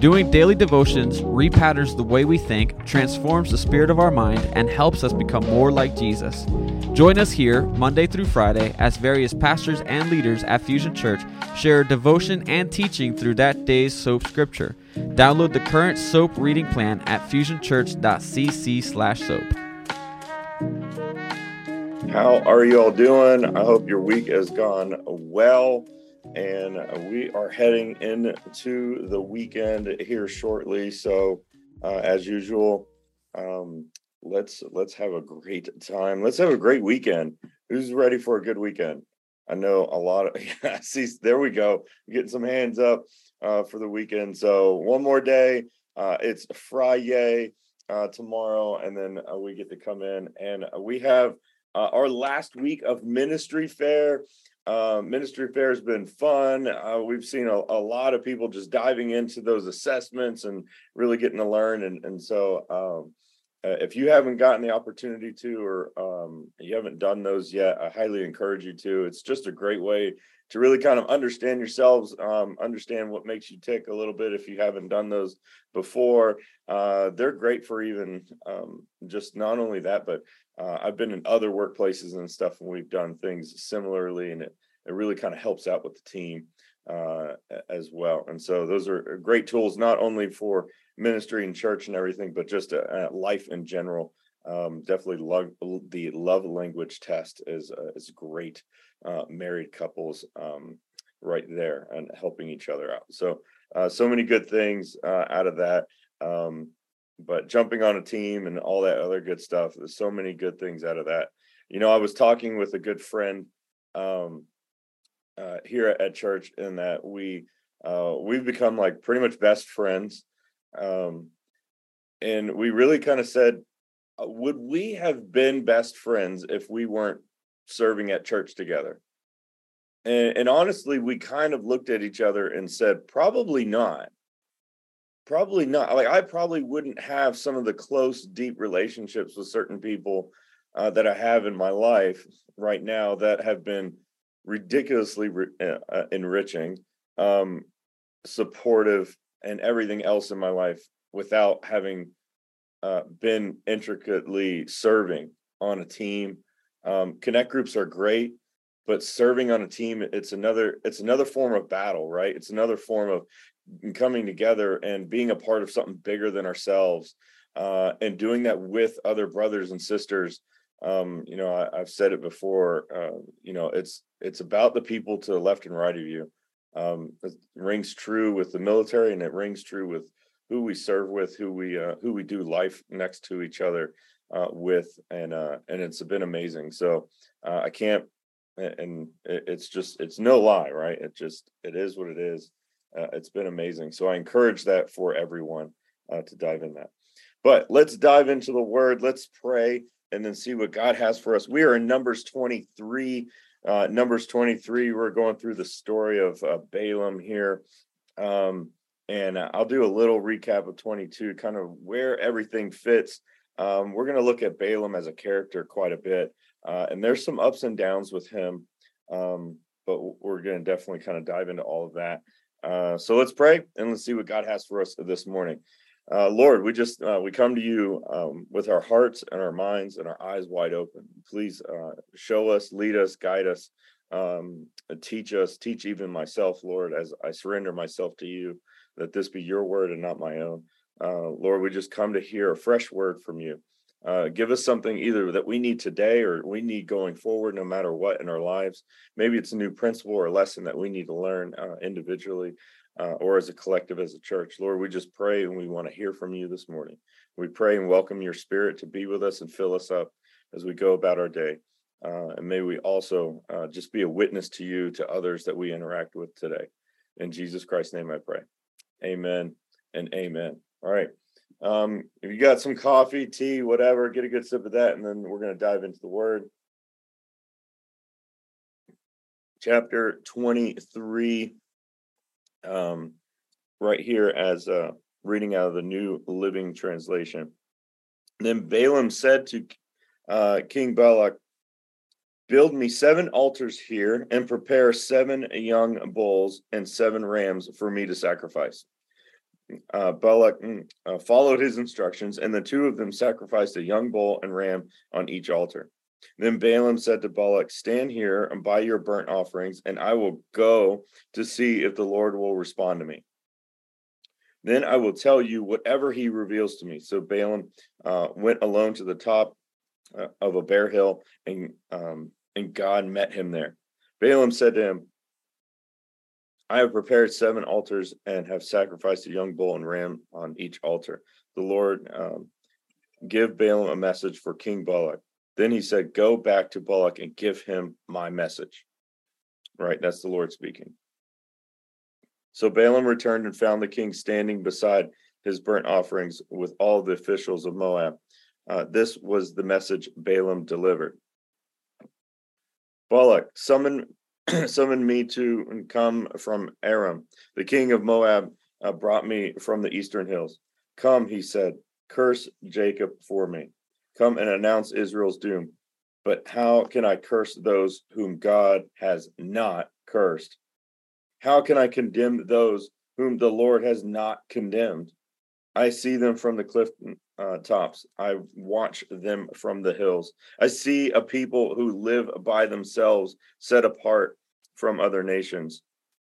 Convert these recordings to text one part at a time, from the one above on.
Doing daily devotions repatterns the way we think, transforms the spirit of our mind, and helps us become more like Jesus. Join us here Monday through Friday as various pastors and leaders at Fusion Church share devotion and teaching through that day's soap scripture. Download the current soap reading plan at fusionchurch.cc/soap. How are you all doing? I hope your week has gone well and we are heading into the weekend here shortly. So, uh, as usual, um, let's let's have a great time. Let's have a great weekend. Who's ready for a good weekend? I know a lot of. Yeah, see, there we go. Getting some hands up uh, for the weekend. So one more day. Uh, it's Friday uh, tomorrow, and then uh, we get to come in and we have uh, our last week of ministry fair. Uh, ministry fair has been fun. Uh, we've seen a, a, lot of people just diving into those assessments and really getting to learn. And, and so, um, uh, if you haven't gotten the opportunity to, or um, you haven't done those yet, I highly encourage you to. It's just a great way to really kind of understand yourselves, um, understand what makes you tick a little bit if you haven't done those before. Uh, they're great for even um, just not only that, but uh, I've been in other workplaces and stuff, and we've done things similarly, and it, it really kind of helps out with the team uh, as well. And so those are great tools, not only for ministry and church and everything, but just uh, uh life in general. Um, definitely love the love language test is uh, is great. Uh, married couples um, right there and helping each other out. So uh, so many good things out of that. Um, but jumping on a team and all that other good stuff. There's so many good things out of that. You know, I was talking with a good friend um, here at church, in that we we've become like pretty much best friends, um, and we really kind of said, uh, would we have been best friends if we weren't serving at church together? And, and honestly, we kind of looked at each other and said, probably not probably not like i probably wouldn't have some of the close deep relationships with certain people uh, that i have in my life right now that have been ridiculously re- uh, uh enriching um, supportive and everything else in my life without having uh, been intricately serving on a team. Um, connect groups are great but serving on a team it's another it's another form of battle right? It's another form of coming together and being a part of something bigger than ourselves uh, and doing that with other brothers and sisters. Um, you know I, have said it before uh, you know it's it's about the people to the left and right of you um, it rings true with the military and it rings true with who we serve with who we uh, who we do life next to each other uh, with and uh, and it's been amazing so uh, i can't and it's just it's no lie right it just it is what it is uh, it's been amazing. So I encourage that for everyone uh, to dive in that. But let's dive into the word. Let's pray and then see what God has for us. We are in Numbers 23. Uh, Numbers 23, we're going through the story of uh, Balaam here. Um, and I'll do a little recap of 22, kind of where everything fits. Um, we're going to look at Balaam as a character quite a bit. Uh, and there's some ups and downs with him. Um, but we're going to definitely kind of dive into all of that. Uh, so let's pray and let's see what God has for us this morning. Uh, Lord, we just uh, we come to you um, with our hearts and our minds and our eyes wide open. Please uh, show us, lead us, guide us, um, teach us, teach even myself, Lord, as I surrender myself to you. That this be your word and not my own. Uh, Lord, we just come to hear a fresh word from you. Uh, give us something either that we need today or we need going forward, no matter what in our lives. Maybe it's a new principle or lesson that we need to learn uh, individually uh, or as a collective, as a church. Lord, we just pray and we want to hear from you this morning. We pray and welcome your spirit to be with us and fill us up as we go about our day. Uh, and may we also uh, just be a witness to you, to others that we interact with today. In Jesus Christ's name I pray. Amen and amen. All right. Um, if you got some coffee, tea, whatever, get a good sip of that, and then we're going to dive into the word. Chapter 23, um, right here as uh, reading out of the New Living Translation. Then Balaam said to uh, King Balak, Build me seven altars here and prepare seven young bulls and seven rams for me to sacrifice. Uh, Balak mm, uh, followed his instructions, and the two of them sacrificed a young bull and ram on each altar. Then Balaam said to Balak, Stand here and by your burnt offerings, and I will go to see if the Lord will respond to me. Then I will tell you whatever he reveals to me. So Balaam uh, went alone to the top uh, of a bare hill, and um, and God met him there. Balaam said to him, I have prepared seven altars and have sacrificed a young bull and ram on each altar. The Lord um, give Balaam a message for King Balak. Then he said, Go back to Balak and give him my message. Right, that's the Lord speaking. So Balaam returned and found the king standing beside his burnt offerings with all the officials of Moab. Uh, this was the message Balaam delivered. Balak, summon, summon me to come from Aram. The king of Moab uh, brought me from the eastern hills. Come, he said, curse Jacob for me. Come and announce Israel's doom. But how can I curse those whom God has not cursed? How can I condemn those whom the Lord has not condemned? I see them from the cliff uh, tops. I watch them from the hills. I see a people who live by themselves, set apart from other nations.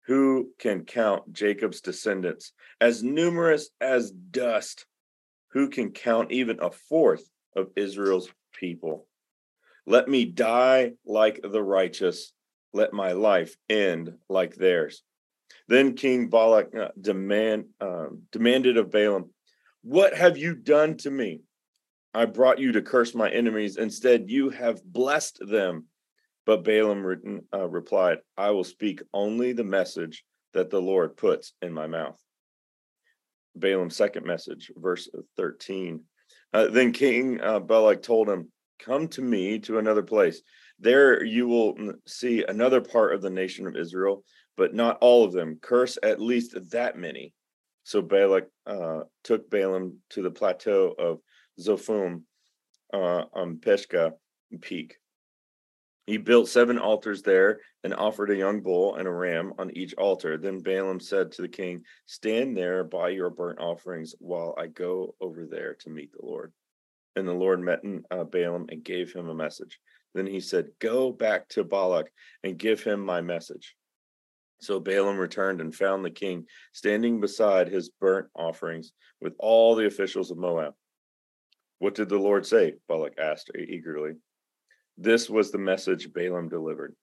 Who can count Jacob's descendants as numerous as dust? Who can count even a fourth of Israel's people? Let me die like the righteous. Let my life end like theirs. Then King Balak uh, demand, um, demanded of Balaam, What have you done to me? I brought you to curse my enemies. Instead, you have blessed them. But Balaam re- uh, replied, I will speak only the message that the Lord puts in my mouth. Balaam's second message, verse 13. Uh, then King uh, Balak told him, Come to me to another place. There you will see another part of the nation of Israel, but not all of them. Curse at least that many. So Balak uh, took Balaam to the plateau of Zophim uh, on Pisgah Peak. He built seven altars there and offered a young bull and a ram on each altar. Then Balaam said to the king, Stand there by your burnt offerings while I go over there to meet the Lord. And the Lord met uh, Balaam and gave him a message. Then he said, Go back to Balak and give him my message. So Balaam returned and found the king standing beside his burnt offerings with all the officials of Moab. What did the Lord say? Balak asked eagerly. This was the message Balaam delivered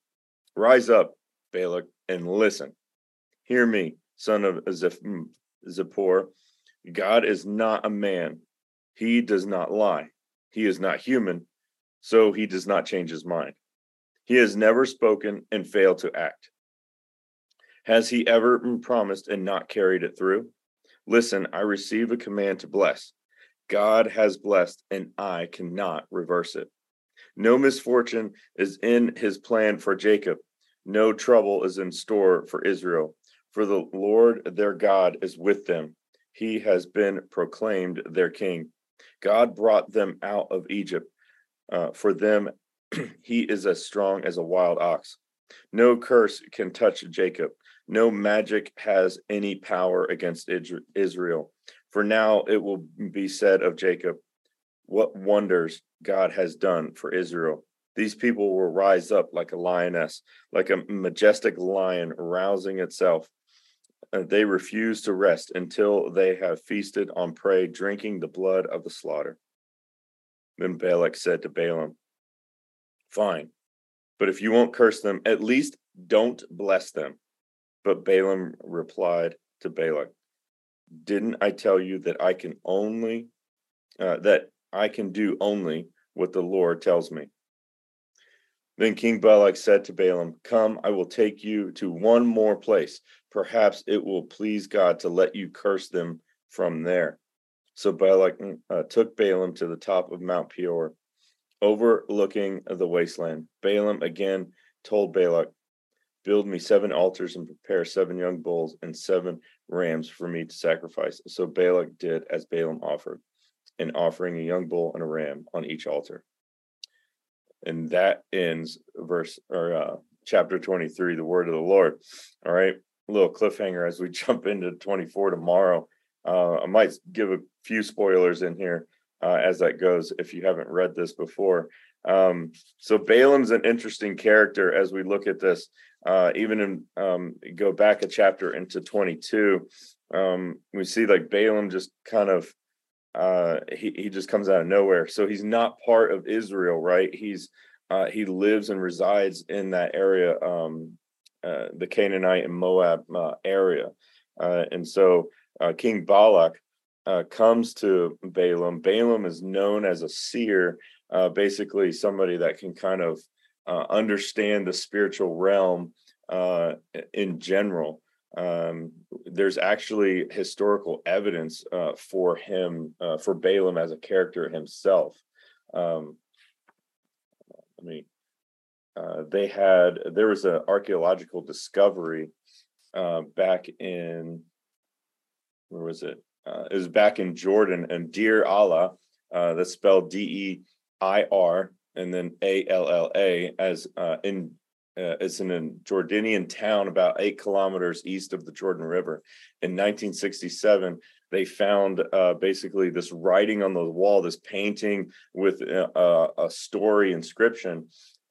Rise up, Balak, and listen. Hear me, son of mm, Zippor. God is not a man. He does not lie. He is not human, so he does not change his mind. He has never spoken and failed to act. Has he ever promised and not carried it through? Listen, I receive a command to bless. God has blessed, and I cannot reverse it. No misfortune is in his plan for Jacob. No trouble is in store for Israel. For the Lord their God is with them. He has been proclaimed their king. God brought them out of Egypt. Uh, for them, he is as strong as a wild ox. No curse can touch Jacob. No magic has any power against Israel. For now it will be said of Jacob, What wonders God has done for Israel. These people will rise up like a lioness, like a majestic lion rousing itself. Uh, they refuse to rest until they have feasted on prey, drinking the blood of the slaughter. Then Balak said to Balaam, Fine, but if you won't curse them, at least don't bless them. But Balaam replied to Balak, Didn't I tell you that I can only, uh, that I can do only what the Lord tells me. Then King Balak said to Balaam, Come, I will take you to one more place. Perhaps it will please God to let you curse them from there. So Balak uh, took Balaam to the top of Mount Peor, overlooking the wasteland. Balaam again told Balak, Build me seven altars and prepare seven young bulls and seven rams for me to sacrifice. So Balak did as Balaam offered. And offering a young bull and a ram on each altar. And that ends verse or uh, chapter 23, the word of the Lord. All right, a little cliffhanger as we jump into 24 tomorrow. Uh, I might give a few spoilers in here uh, as that goes if you haven't read this before. Um, so Balaam's an interesting character as we look at this. Uh, even in um, go back a chapter into 22, um, we see like Balaam just kind of uh, he he just comes out of nowhere. So he's not part of Israel, right? He's uh, he lives and resides in that area, um, uh, the Canaanite and Moab uh, area, uh, and so uh, King Balak comes to Balaam. Balaam is known as a seer, basically somebody that can kind of understand the spiritual realm in general um, there's actually historical evidence uh, for him uh, for Balaam as a character himself. Um, I mean, uh, they had there was an archaeological discovery uh, back in where was it? Uh, it was back in Jordan and Deir Allah. Uh, that's spelled D E I R and then A L L A as in uh, it's in a Jordanian town about eight kilometers east of the Jordan River. In 1967, they found uh, basically this writing on the wall, this painting with a, uh, a story inscription.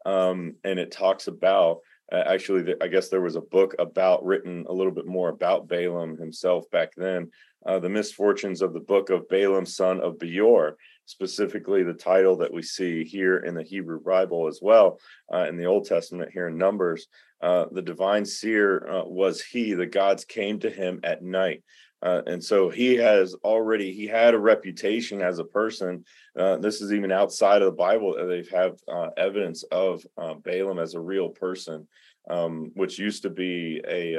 Um, and it talks about uh, actually, I guess there was a book about written a little bit more about Balaam himself back then. Uh, the misfortunes of the book of Balaam, son of Beor specifically the title that we see here in the Hebrew Bible as well, uh, in the Old Testament here in Numbers. Uh, the divine seer uh, was he, the gods came to him at night. Uh, and so he has already he had a reputation as a person. Uh, this is even outside of the Bible. They have uh, evidence of Balaam as a real person, um, which used to be a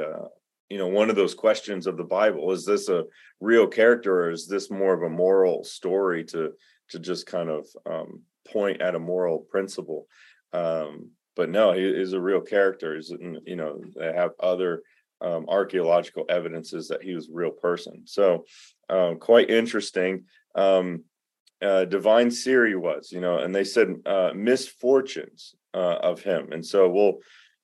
you know one of those questions of the bible is this a real character or is this more of a moral story to to just kind of um, point at a moral principle. Um, but no, he is a real character. He's, you know, they have other um, archaeological evidences that he was a real person. So um, quite interesting. Um, uh, divine seer was, you know, and they said uh, misfortunes uh, of him. And so we'll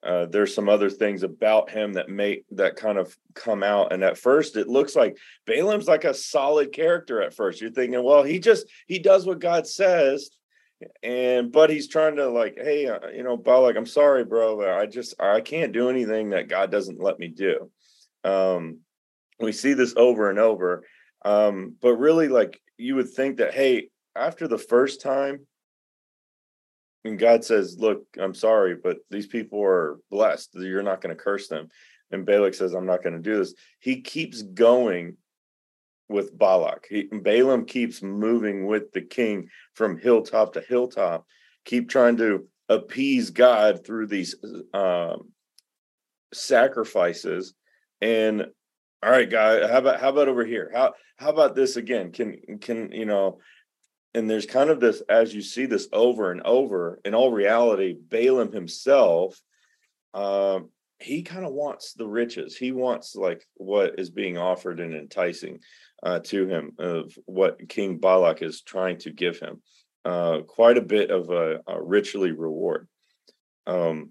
uh, there's some other things about him that make that kind of come out. And at first it looks like balaam's like a solid character at first. You're thinking well he just he does what god says. And but he's trying to like hey uh, you know balak i'm sorry bro i just i can't do anything that god doesn't let me do. Um we see this over and over. Um but really like you would think that hey after the first time and God says, Look, I'm sorry, but these people are blessed. You're not going to curse them. And Balak says, I'm not going to do this. He keeps going with Balak. He, Balaam keeps moving with the king from hilltop to hilltop, keep trying to appease God through these um, sacrifices. And all right, guy, how about how about over here? How how about this again? Can can you know and there's kind of this as you see this over and over in all reality balaam himself um, he kind of wants the riches. He wants like what is being offered and enticing uh, to him of what king balak is trying to give him uh, quite a bit of a, a richly reward. Um,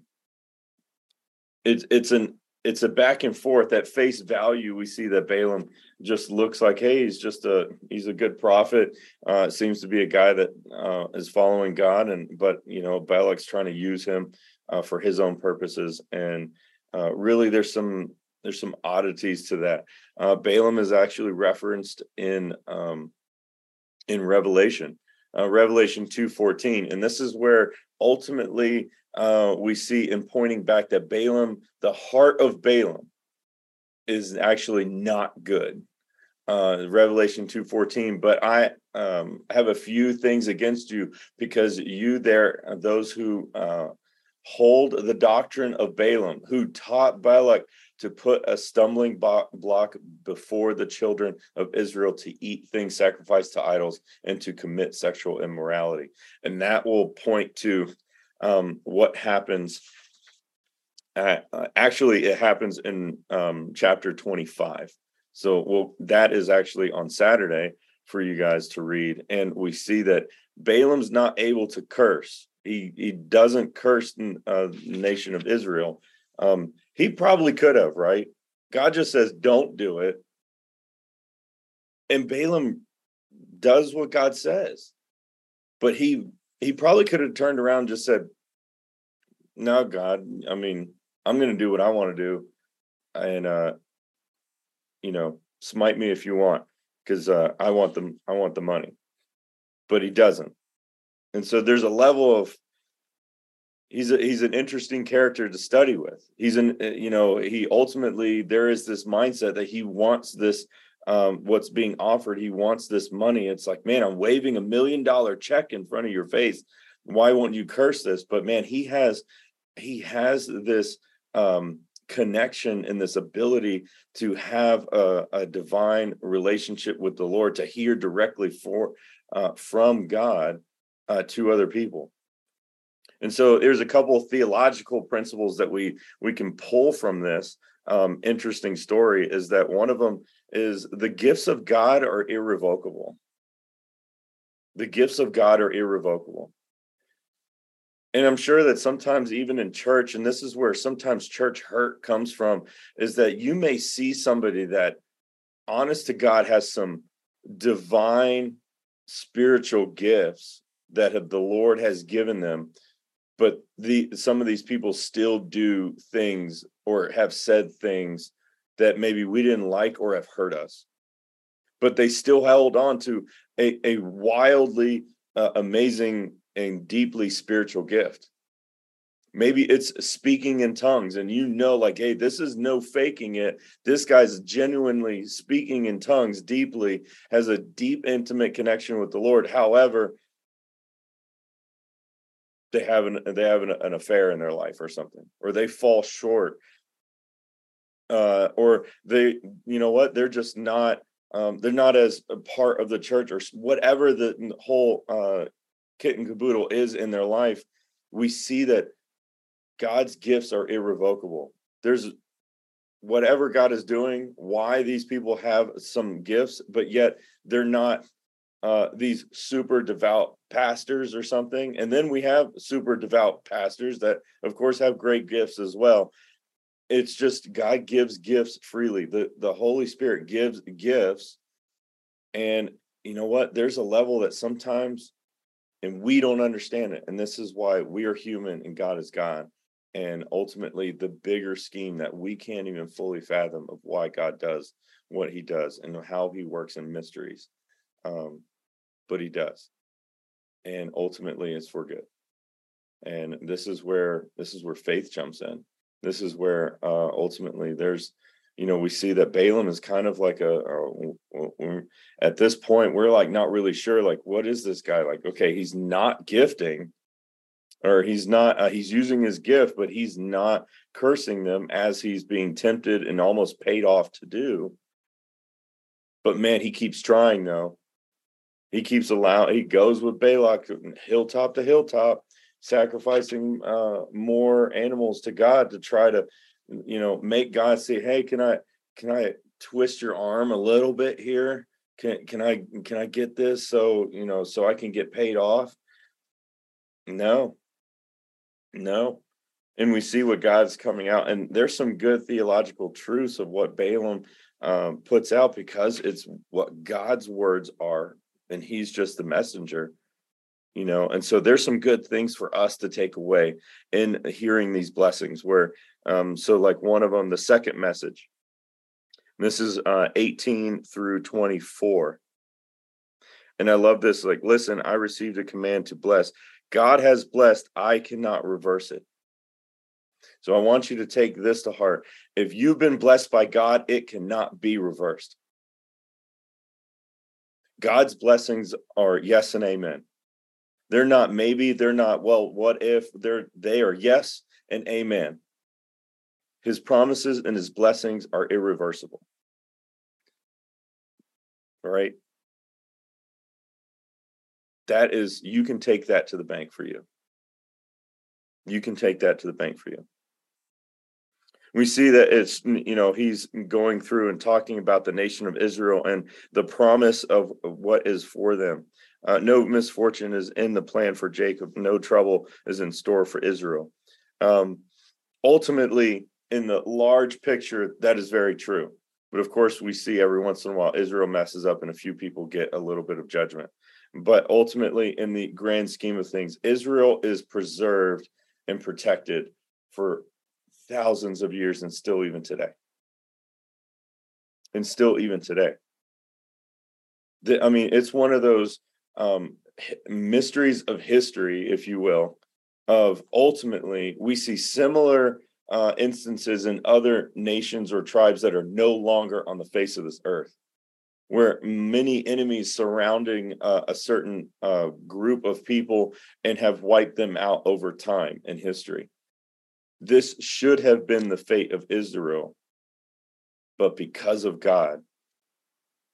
it's it's an it's a back and forth. At face value we see that balaam just looks like hey he's just a he's a good prophet. Uh seems to be a guy that uh is following god and but you know balak's trying to use him uh, for his own purposes. And uh really there's some there's some oddities to that. Uh balaam is actually referenced in um in revelation uh, revelation 2.14 and this is where ultimately uh, we see in pointing back that Balaam, the heart of Balaam, is actually not good. Uh, Revelation 2:14. But I um, have a few things against you because you there, those who uh, hold the doctrine of Balaam, who taught Balak to put a stumbling block before the children of Israel to eat things sacrificed to idols and to commit sexual immorality. And that will point to um, what happens. At, uh, actually, it happens in um, chapter 25. So, well, that is actually on Saturday for you guys to read. And we see that Balaam's not able to curse. He he doesn't curse the uh, nation of Israel. Um, he probably could have, right? God just says, "Don't do it," and Balaam does what God says. But he he probably could have turned around and just said, "No, God. I mean, I'm going to do what I want to do, and uh, you know, smite me if you want, because uh, I want them. I want the money." But he doesn't and so there's a level of he's a, he's an interesting character to study with he's an uh, you know he ultimately there is this mindset that he wants this um, what's being offered he wants this money it's like man i'm waving a million dollar check in front of your face why won't you curse this but man he has he has this um, connection and this ability to have a, a, divine relationship with the lord to hear directly for uh, from god uh, to other people. And so there's a couple theological principles that we we can pull from this um, interesting story. Is that one of them is the gifts of God are irrevocable. The gifts of God are irrevocable. And I'm sure that sometimes, even in church, and this is where sometimes church hurt comes from, is that you may see somebody that, honest to God, has some divine spiritual gifts that have, the Lord has given them, but the some of these people still do things or have said things that maybe we didn't like or have hurt us, but they still held on to a, a wildly uh, amazing and deeply spiritual gift. Maybe it's speaking in tongues, and you know, like, hey, this is no faking it. This guy's genuinely speaking in tongues deeply, has a deep, intimate connection with the Lord. However, they have an they have an, an affair in their life or something or they fall short uh, or they you know what they're just not um, they're not as a part of the church or whatever the whole uh, kit and caboodle is in their life we see that god's gifts are irrevocable there's whatever god is doing why these people have some gifts but yet they're not uh, these super devout pastors or something. And then we have super devout pastors that, of course, have great gifts as well. It's just God gives gifts freely. The the Holy Spirit gives gifts. And you know what? There's a level that sometimes and we don't understand it. And this is why we are human and God is God. And ultimately the bigger scheme that we can't even fully fathom of why God does what he does and how he works in mysteries. Um, but he does. And ultimately it's for good. And this is where this is where faith jumps in. This is where uh, ultimately there's, you know, we see that Balaam is kind of like a, a, at this point we're like not really sure like what is this guy like? Okay, he's not gifting, or he's not uh, he's using his gift, but he's not cursing them as he's being tempted and almost paid off to do. But man, he keeps trying though, he keeps allowing he goes with Balak hilltop to hilltop, sacrificing uh, more animals to God to try to, you know, make God say, "Hey, can I can I twist your arm a little bit here? Can can I can I get this so you know so I can get paid off?" No, no, and we see what God's coming out, and there's some good theological truths of what Balaam um, puts out because it's what God's words are and he's just the messenger you know and so there's some good things for us to take away in hearing these blessings where um so like one of them the second message. This is uh 18 through 24 and i love this like listen i received a command to bless. God has blessed. I cannot reverse it. So i want you to take this to heart. If you've been blessed by god it cannot be reversed. God's blessings are yes and amen. They're not maybe, they're not well, what if they're they are yes and amen. His promises and his blessings are irreversible. All right. That is, you can take that to the bank for you. You can take that to the bank for you. we see that it's you know he's going through and talking about the nation of israel and the promise of what is for them uh, no misfortune is in the plan for jacob no trouble is in store for israel um, ultimately in the large picture that is very true but of course we see every once in a while israel messes up and a few people get a little bit of judgment but ultimately in the grand scheme of things israel is preserved and protected for thousands of years and still even today. And still even today. The, I mean, it's one of those um, mysteries of history, if you will, of ultimately we see similar uh, instances in other nations or tribes that are no longer on the face of this earth, where many enemies surrounding uh, a certain uh, group of people and have wiped them out over time in history. This should have been the fate of Israel, but because of God,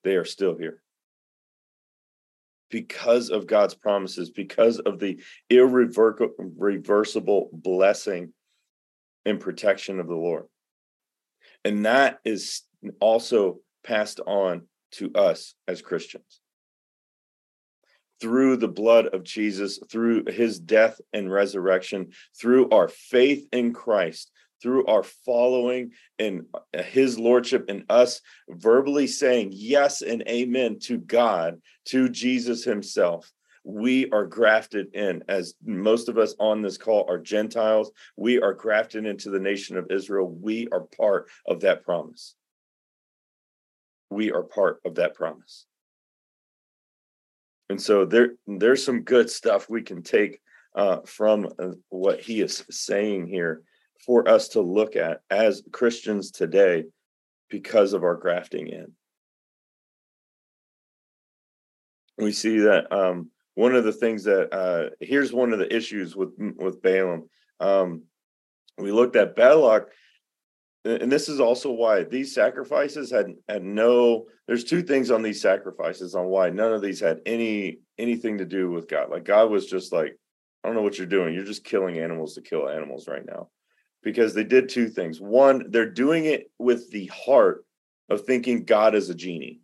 they are still here. Because of God's promises, because of the irreversible blessing and protection of the Lord. And that is also passed on to us as Christians through the blood of Jesus, through his death and resurrection, through our faith in Christ, through our following in his lordship and us verbally saying yes and amen to God, to Jesus himself. We are grafted in, as most of us on this call are Gentiles. We are grafted into the nation of Israel. We are part of that promise. We are part of that promise and so there there's some good stuff we can take uh, from uh, what he is saying here for us to look at as Christians today because of our grafting in. We see that um, one of the things that uh, here's one of the issues with with Balaam. Um, we looked at Balak and this is also why these sacrifices had had no there's two things on these sacrifices on why none of these had any anything to do with god like god was just like i don't know what you're doing you're just killing animals to kill animals right now because they did two things one they're doing it with the heart of thinking god is a genie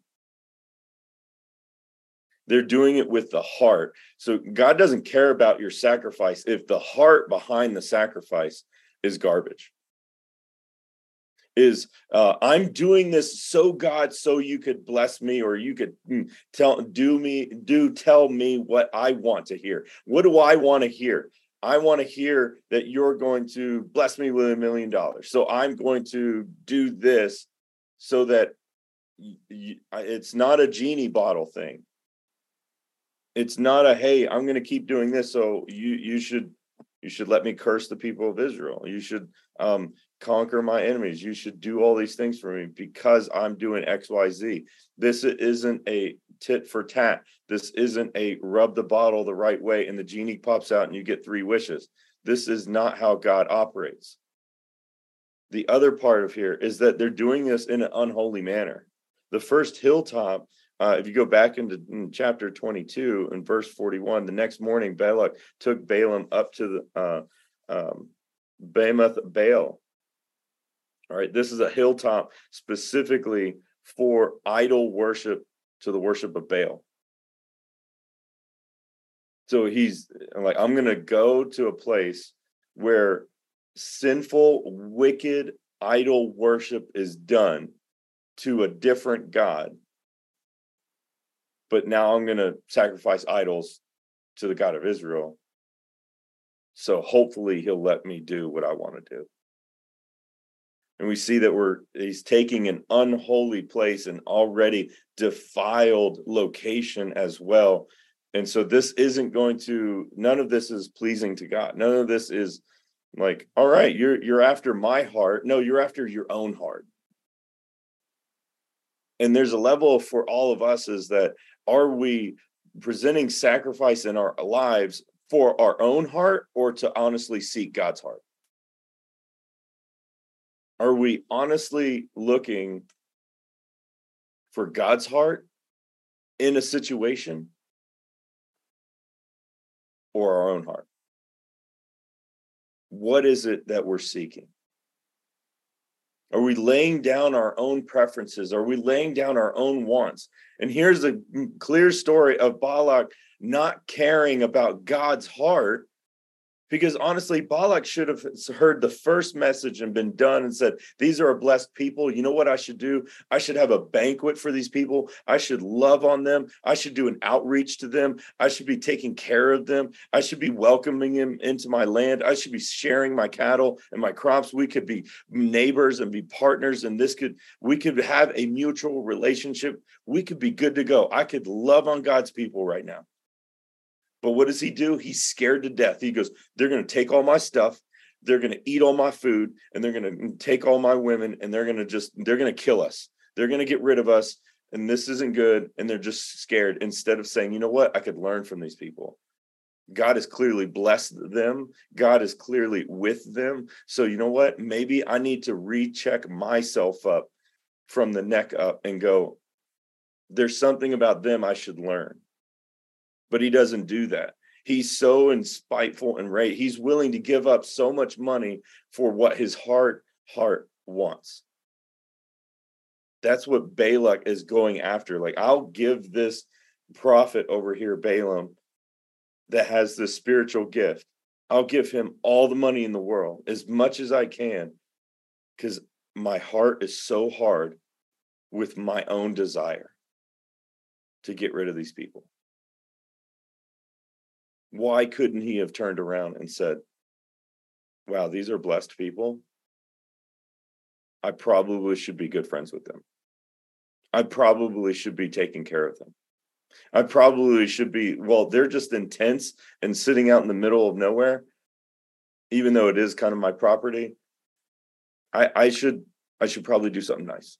they're doing it with the heart so god doesn't care about your sacrifice if the heart behind the sacrifice is garbage is uh, I'm doing this so God, so you could bless me, or you could mm, tell do me do tell me what I want to hear. What do I want to hear? I want to hear that you're going to bless me with a million dollars. So I'm going to do this so that y- y- it's not a genie bottle thing. It's not a hey, I'm going to keep doing this, so you you should you should let me curse the people of Israel. You should um, conquer my enemies. You should do all these things for me because I'm doing XYZ. This isn't a tit for tat. This isn't a rub the bottle the right way and the genie pops out and you get three wishes. This is not how God operates. The other part of here is that they're doing this in an unholy manner. The first hilltop uh, if you go back into in chapter 22 and verse 41, the next morning Balak took Balaam up to the uh, um, Bamoth Baal. All right, this is a hilltop specifically for idol worship to the worship of Baal. So he's like, I'm going to go to a place where sinful, wicked idol worship is done to a different God but now I'm going to sacrifice idols to the God of Israel. So hopefully he'll let me do what I want to do. And we see that we're he's taking an unholy place, an already defiled location as well. And so this isn't going to none of this is pleasing to God. None of this is like, all right, you're you're after my heart. No, you're after your own heart. And there's a level for all of us is that are we presenting sacrifice in our lives for our own heart or to honestly seek God's heart? Are we honestly looking for God's heart in a situation or our own heart? What is it that we're seeking? Are we laying down our own preferences? Are we laying down our own wants? And here's a clear story of Balak not caring about God's heart because honestly, Balak should have heard the first message and been done and said, These are a blessed people. You know what I should do? I should have a banquet for these people. I should love on them. I should do an outreach to them. I should be taking care of them. I should be welcoming them into my land. I should be sharing my cattle and my crops. We could be neighbors and be partners. And this could, we could have a mutual relationship. We could be good to go. I could love on God's people right now. But what does he do? He's scared to death. He goes, They're going to take all my stuff. They're going to eat all my food and they're going to take all my women and they're going to just, they're going to kill us. They're going to get rid of us. And this isn't good. And they're just scared instead of saying, You know what? I could learn from these people. God has clearly blessed them. God is clearly with them. So, you know what? Maybe I need to recheck myself up from the neck up and go, there's something about them I should learn but he doesn't do that. He's so and spiteful and right. He's willing to give up so much money for what his heart heart wants. That's what Balak is going after. Like, I'll give this prophet over here, Balaam, that has the spiritual gift. I'll give him all the money in the world, as much as I can, because my heart is so hard with my own desire to get rid of these people why couldn't he have turned around and said, Wow, these are blessed people. I probably should be good friends with them. I probably should be taking care of them. I probably should be, well, they're just intense and sitting out in the middle of nowhere, even though it is kind of my property. I, I should I should probably do something nice.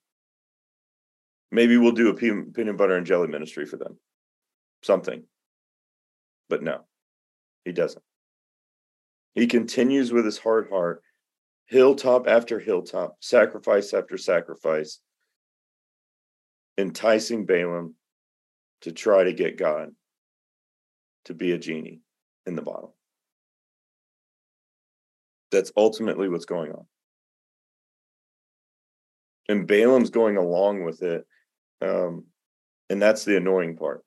Maybe we'll do a peanut butter and jelly ministry for them. Something. But no. He doesn't. He continues with his hard heart, hilltop after hilltop, sacrifice after sacrifice, enticing Balaam to try to get God to be a genie in the bottle. That's ultimately what's going on. And Balaam's going along with it. Um, and that's the annoying part.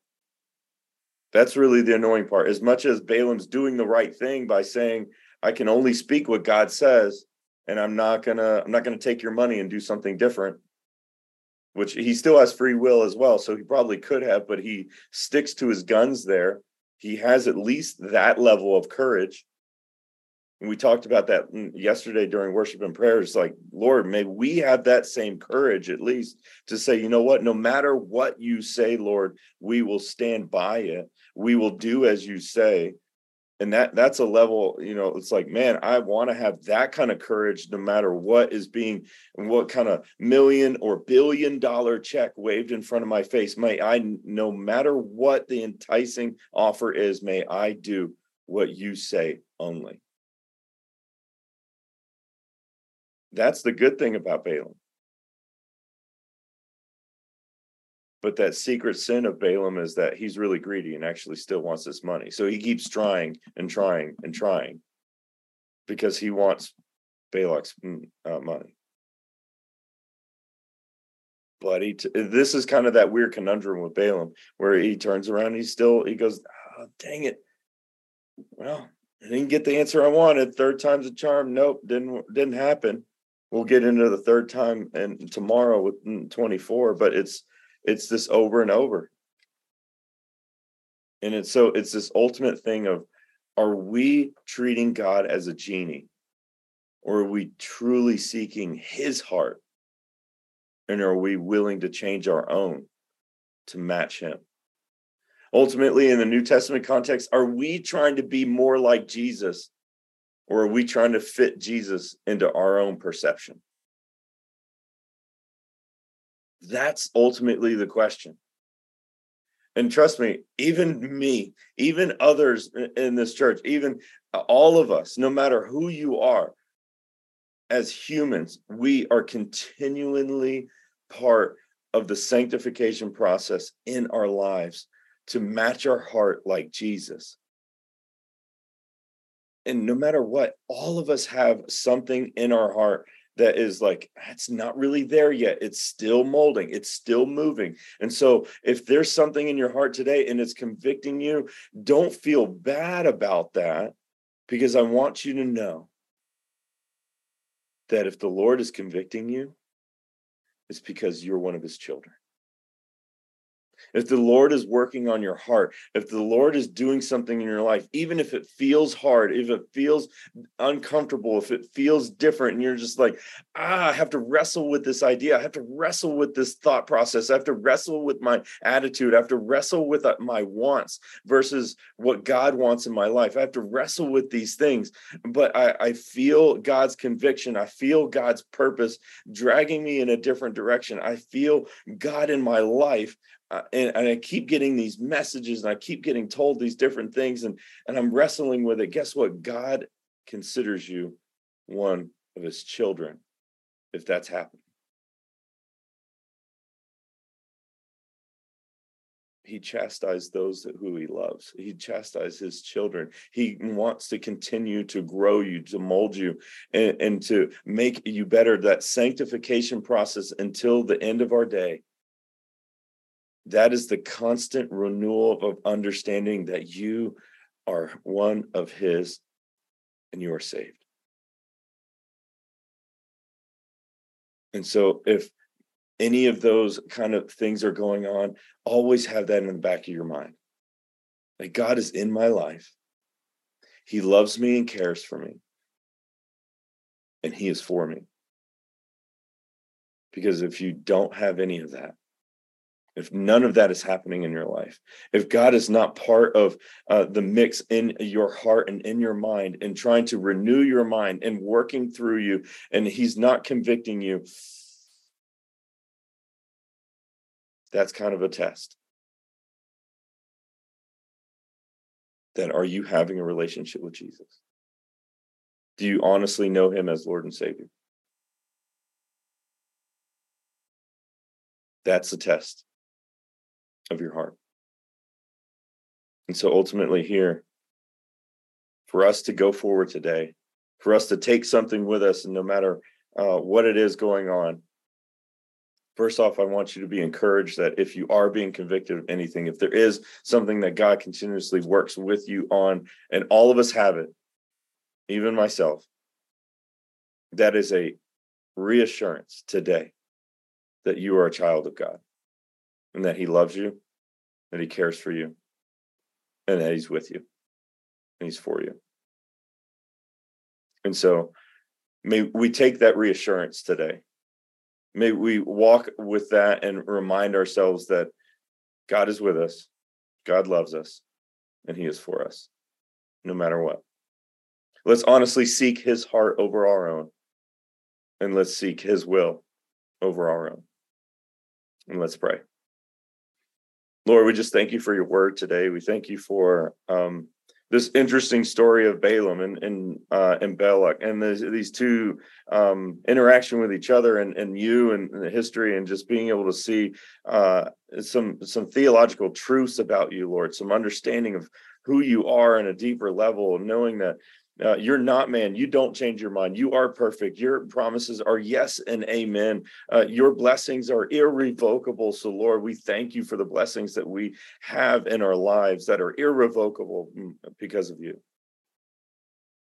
That's really the annoying part. As much as Balaam's doing the right thing by saying, I can only speak what God says, and I'm not gonna, I'm not gonna take your money and do something different, which he still has free will as well. So he probably could have, but he sticks to his guns there. He has at least that level of courage and we talked about that mm, yesterday during worship and prayers like lord may we have that same courage at least to say you know what? No matter what you say lord we will stand by it. We will do as you say. And that that's a level you know it's like man i want to have that kind of courage no matter what is being what kind of million or billion dollar check waved in front of my face may i no matter what the enticing offer is may i do what you say only That's the good thing about Balaam. But that secret sin of Balaam is that he's really greedy and actually still wants this money. So he keeps trying and trying and trying because he wants Balak's mm, uh, money. But he t- this is kind of that weird conundrum with Balaam where he turns around, he still, he goes, oh, dang it. Well, I didn't get the answer I wanted. Third time's a charm. Nope, didn't didn't happen we'll get into the third time and tomorrow with mm, 24 but it's it's this over and over. And it's so it's this ultimate thing of are we treating god as a genie? Or are we truly seeking his heart? And are we willing to change our own to match him? Ultimately in the new testament context are we trying to be more like jesus or are we trying to fit Jesus into our own perception? That's ultimately the question. And trust me, even me, even others in this church, even uh, all of us, no matter who you are, as humans, we are continually part of the sanctification process in our lives to match our heart like Jesus and no matter what, all of us have something in our heart that is like it's not really there yet. It's still molding. It's still moving. And so if there's something in your heart today and it's convicting you don't feel bad about that because i want you to know that if the lord is convicting you it's because you're one of his children if the Lord is working on your heart, if the Lord is doing something in your life, even if it feels hard, if it feels uncomfortable, if it feels different, and you're just like, ah, I have to wrestle with this idea, I have to wrestle with this thought process, I have to wrestle with my attitude, I have to wrestle with uh, my wants versus what God wants in my life. I have to wrestle with these things, but I, I feel God's conviction, I feel God's purpose dragging me in a different direction. I feel God in my life uh, and, and, I keep getting these messages and I keep getting told these different things and and I'm wrestling with it. Guess what? God considers you one of his children if that's happening. He chastised those who he loves. He chastised his children. He wants to continue to grow you, to mold you, and, and to make you better. That sanctification process until the end of our day that is the constant renewal of understanding that you are one of his and you are saved. And so if any of those kind of things are going on, always have that in the back of your mind. That God is in my life. He loves me and cares for me. And he is for me. Because if you don't have any of that, if none of that is happening in your life, if God is not part of uh, the mix in your heart and in your mind and trying to renew your mind and working through you, and He's not convicting you, that's kind of a test. Then are you having a relationship with Jesus? Do you honestly know Him as Lord and Savior? That's the test of your heart. And so ultimately, here, for us to go forward today, for us to take something with us, and no matter uh, what it is going on, first off, I want you to be encouraged that if you are being convicted of anything, if there is something that God continuously works with you on, and all of us have it, even myself, that is a reassurance today that you are a child of God and that he loves you, that he cares for you, and that he's with you, and he's for you. And so may we take that reassurance today. May we walk with that and remind ourselves that God is with us, God loves us, and he is for us, no matter what. Let's honestly seek his heart over our own, and let's seek his will over our own. And let's pray. Lord, we just thank you for your word today. We thank you for um, this interesting story of Balaam and and uh, and Balak, and these two um, interaction with each other, and and you and, and, the history, and just being able to see uh, some some theological truths about you, Lord, some understanding of who you are in a deeper level, knowing that uh, you're not man. You don't change your mind. You are perfect. Your promises are yes and amen. Uh, your blessings are irrevocable. So, Lord, we thank you for the blessings that we have in our lives that are irrevocable mm, because of you.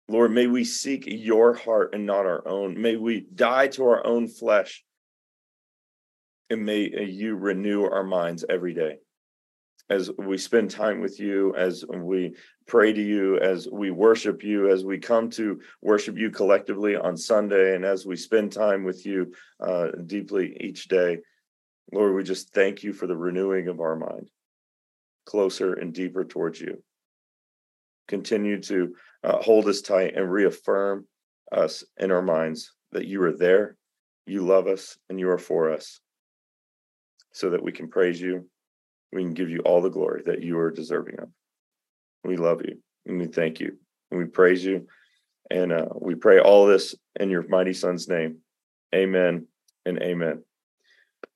Lord, may we seek your heart and not our own. May we die to our own flesh. And may uh, you renew our minds every day as we spend time with you, as we pray to you, as we worship you, as we come to worship you collectively on Sunday, and as we spend time with you uh, deeply each day. Lord, we just thank you for the renewing of our mind closer and deeper towards you. Continue to uh, hold us tight and reaffirm us in our minds that you are there, you love us, and you are for us so that we can praise you we can give you all the glory that you are deserving of. We love you and we thank you and we praise you. And uh, we pray all this in your mighty son's name. Amen and amen.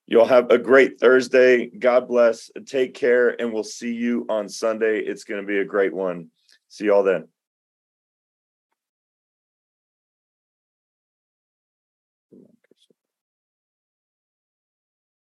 You'll have a great Thursday. God bless. Take care, and we'll see you on Sunday. It's going to be a great one. See y'all then.